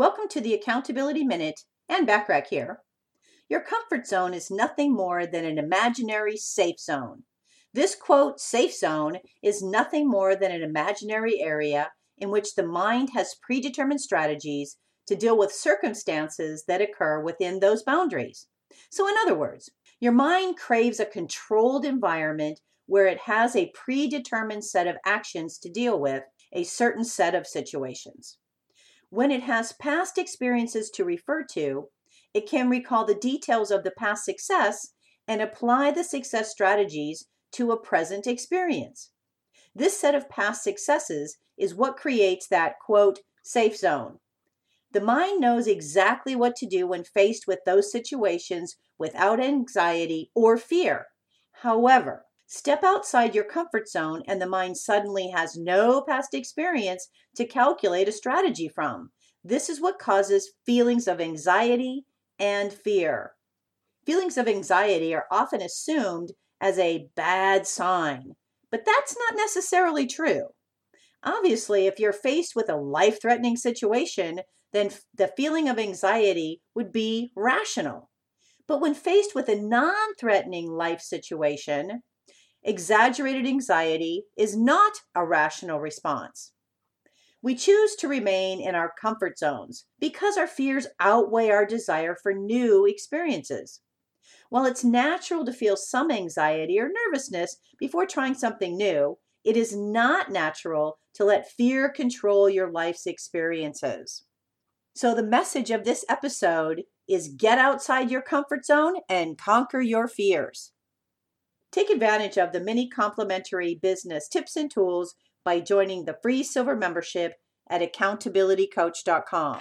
Welcome to the Accountability Minute Anne Bachrach here. Your comfort zone is nothing more than an imaginary safe zone. This quote, safe zone, is nothing more than an imaginary area in which the mind has predetermined strategies to deal with circumstances that occur within those boundaries. So, in other words, your mind craves a controlled environment where it has a predetermined set of actions to deal with a certain set of situations. When it has past experiences to refer to, it can recall the details of the past success and apply the success strategies to a present experience. This set of past successes is what creates that quote, safe zone. The mind knows exactly what to do when faced with those situations without anxiety or fear. However, Step outside your comfort zone, and the mind suddenly has no past experience to calculate a strategy from. This is what causes feelings of anxiety and fear. Feelings of anxiety are often assumed as a bad sign, but that's not necessarily true. Obviously, if you're faced with a life threatening situation, then the feeling of anxiety would be rational. But when faced with a non threatening life situation, Exaggerated anxiety is not a rational response. We choose to remain in our comfort zones because our fears outweigh our desire for new experiences. While it's natural to feel some anxiety or nervousness before trying something new, it is not natural to let fear control your life's experiences. So, the message of this episode is get outside your comfort zone and conquer your fears. Take advantage of the many complimentary business tips and tools by joining the free silver membership at accountabilitycoach.com.